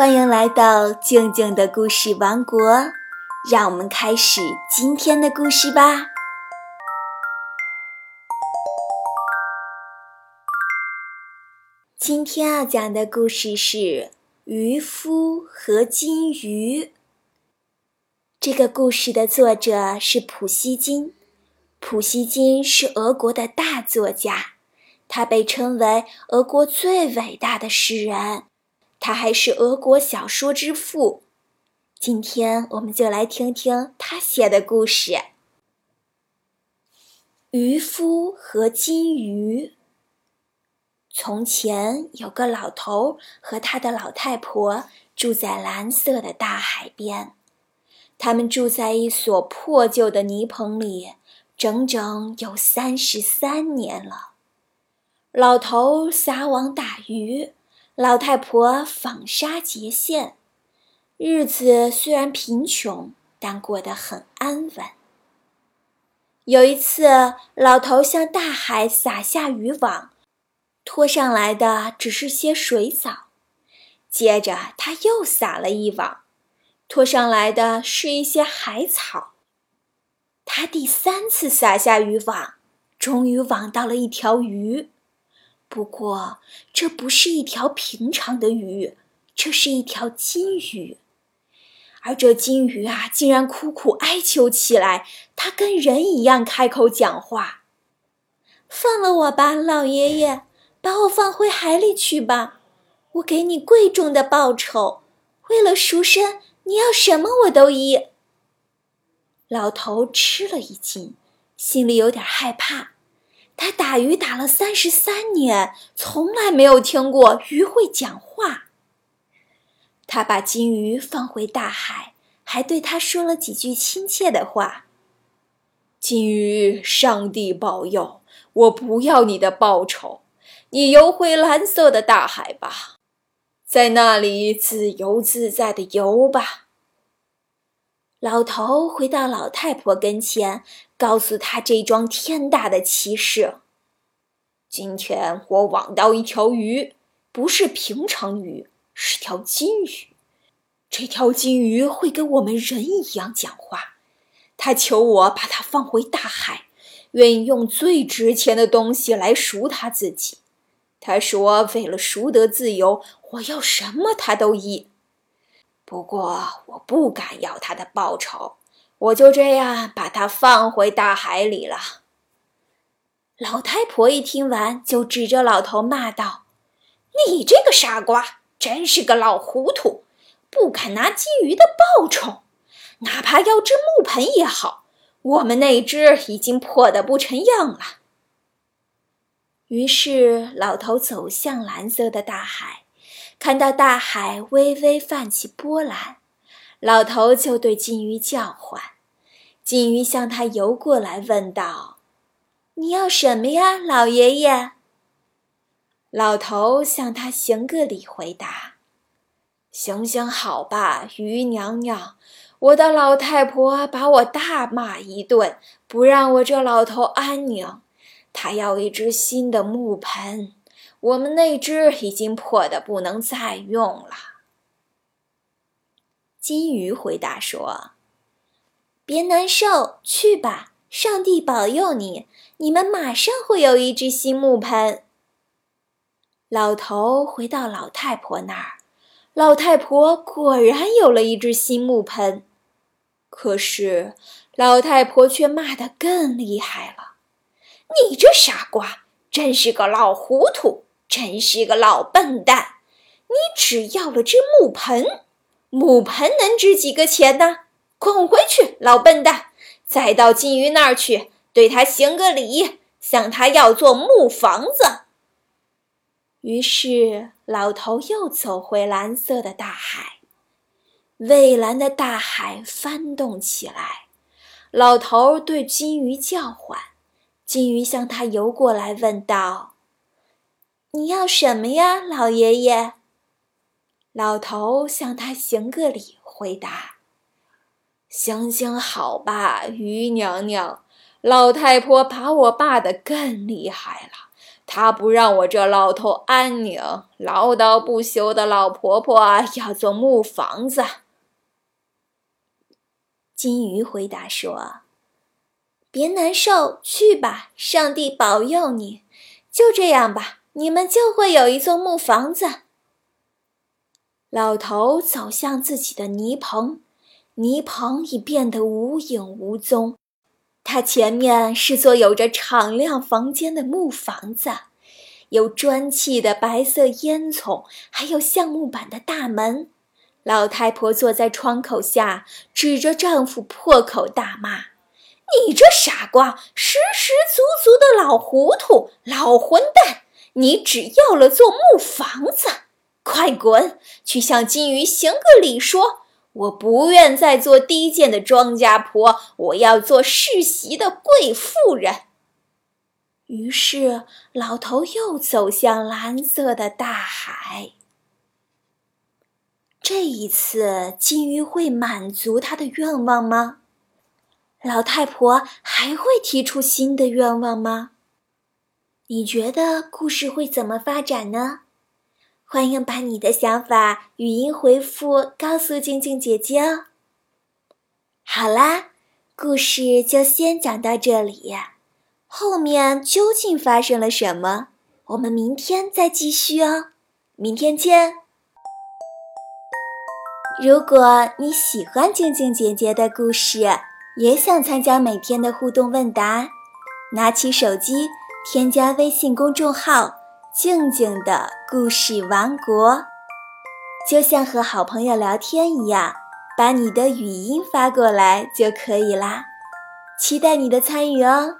欢迎来到静静的故事王国，让我们开始今天的故事吧。今天要讲的故事是《渔夫和金鱼》。这个故事的作者是普希金。普希金是俄国的大作家，他被称为俄国最伟大的诗人。他还是俄国小说之父。今天我们就来听听他写的故事：《渔夫和金鱼》。从前有个老头和他的老太婆住在蓝色的大海边，他们住在一所破旧的泥棚里，整整有三十三年了。老头撒网打鱼。老太婆纺纱结线，日子虽然贫穷，但过得很安稳。有一次，老头向大海撒下渔网，拖上来的只是些水藻；接着他又撒了一网，拖上来的是一些海草。他第三次撒下渔网，终于网到了一条鱼。不过，这不是一条平常的鱼，这是一条金鱼。而这金鱼啊，竟然苦苦哀求起来。它跟人一样开口讲话：“放了我吧，老爷爷，把我放回海里去吧。我给你贵重的报酬，为了赎身，你要什么我都依。”老头吃了一惊，心里有点害怕。他打鱼打了三十三年，从来没有听过鱼会讲话。他把金鱼放回大海，还对他说了几句亲切的话：“金鱼，上帝保佑！我不要你的报酬，你游回蓝色的大海吧，在那里自由自在的游吧。”老头回到老太婆跟前，告诉她这桩天大的奇事。今天我网到一条鱼，不是平常鱼，是条金鱼。这条金鱼会跟我们人一样讲话。它求我把它放回大海，愿意用最值钱的东西来赎它自己。他说：“为了赎得自由，我要什么他都依。”不过我不敢要他的报酬，我就这样把他放回大海里了。老太婆一听完，就指着老头骂道：“你这个傻瓜，真是个老糊涂，不敢拿金鱼的报酬，哪怕要只木盆也好。我们那只已经破得不成样了。”于是，老头走向蓝色的大海。看到大海微微泛起波澜，老头就对金鱼叫唤。金鱼向他游过来，问道：“你要什么呀，老爷爷？”老头向他行个礼，回答：“行行好吧，鱼娘娘，我的老太婆把我大骂一顿，不让我这老头安宁。她要一只新的木盆。”我们那只已经破的不能再用了。金鱼回答说：“别难受，去吧，上帝保佑你，你们马上会有一只新木盆。”老头回到老太婆那儿，老太婆果然有了一只新木盆，可是老太婆却骂得更厉害了：“你这傻瓜，真是个老糊涂！”真是个老笨蛋！你只要了只木盆，木盆能值几个钱呢？滚回去，老笨蛋！再到金鱼那儿去，对他行个礼，向他要座木房子。于是，老头又走回蓝色的大海，蔚蓝的大海翻动起来。老头对金鱼叫唤，金鱼向他游过来，问道。你要什么呀，老爷爷？老头向他行个礼，回答：“行行好吧，鱼娘娘。老太婆把我骂得更厉害了，他不让我这老头安宁，唠叨不休的老婆婆要做木房子。金鱼回答说：“别难受，去吧，上帝保佑你。就这样吧，你们就会有一座木房子。”老头走向自己的泥棚，泥棚已变得无影无踪。他前面是座有着敞亮房间的木房子，有砖砌的白色烟囱，还有橡木板的大门。老太婆坐在窗口下，指着丈夫破口大骂：“你这傻瓜，实实足足的老糊涂，老混蛋！你只要了座木房子，快滚去向金鱼行个礼，说。”我不愿再做低贱的庄稼婆，我要做世袭的贵妇人。于是，老头又走向蓝色的大海。这一次，金鱼会满足他的愿望吗？老太婆还会提出新的愿望吗？你觉得故事会怎么发展呢？欢迎把你的想法语音回复告诉静静姐姐哦。好啦，故事就先讲到这里，后面究竟发生了什么？我们明天再继续哦，明天见。如果你喜欢静静姐姐的故事，也想参加每天的互动问答，拿起手机添加微信公众号。静静的故事王国，就像和好朋友聊天一样，把你的语音发过来就可以啦。期待你的参与哦。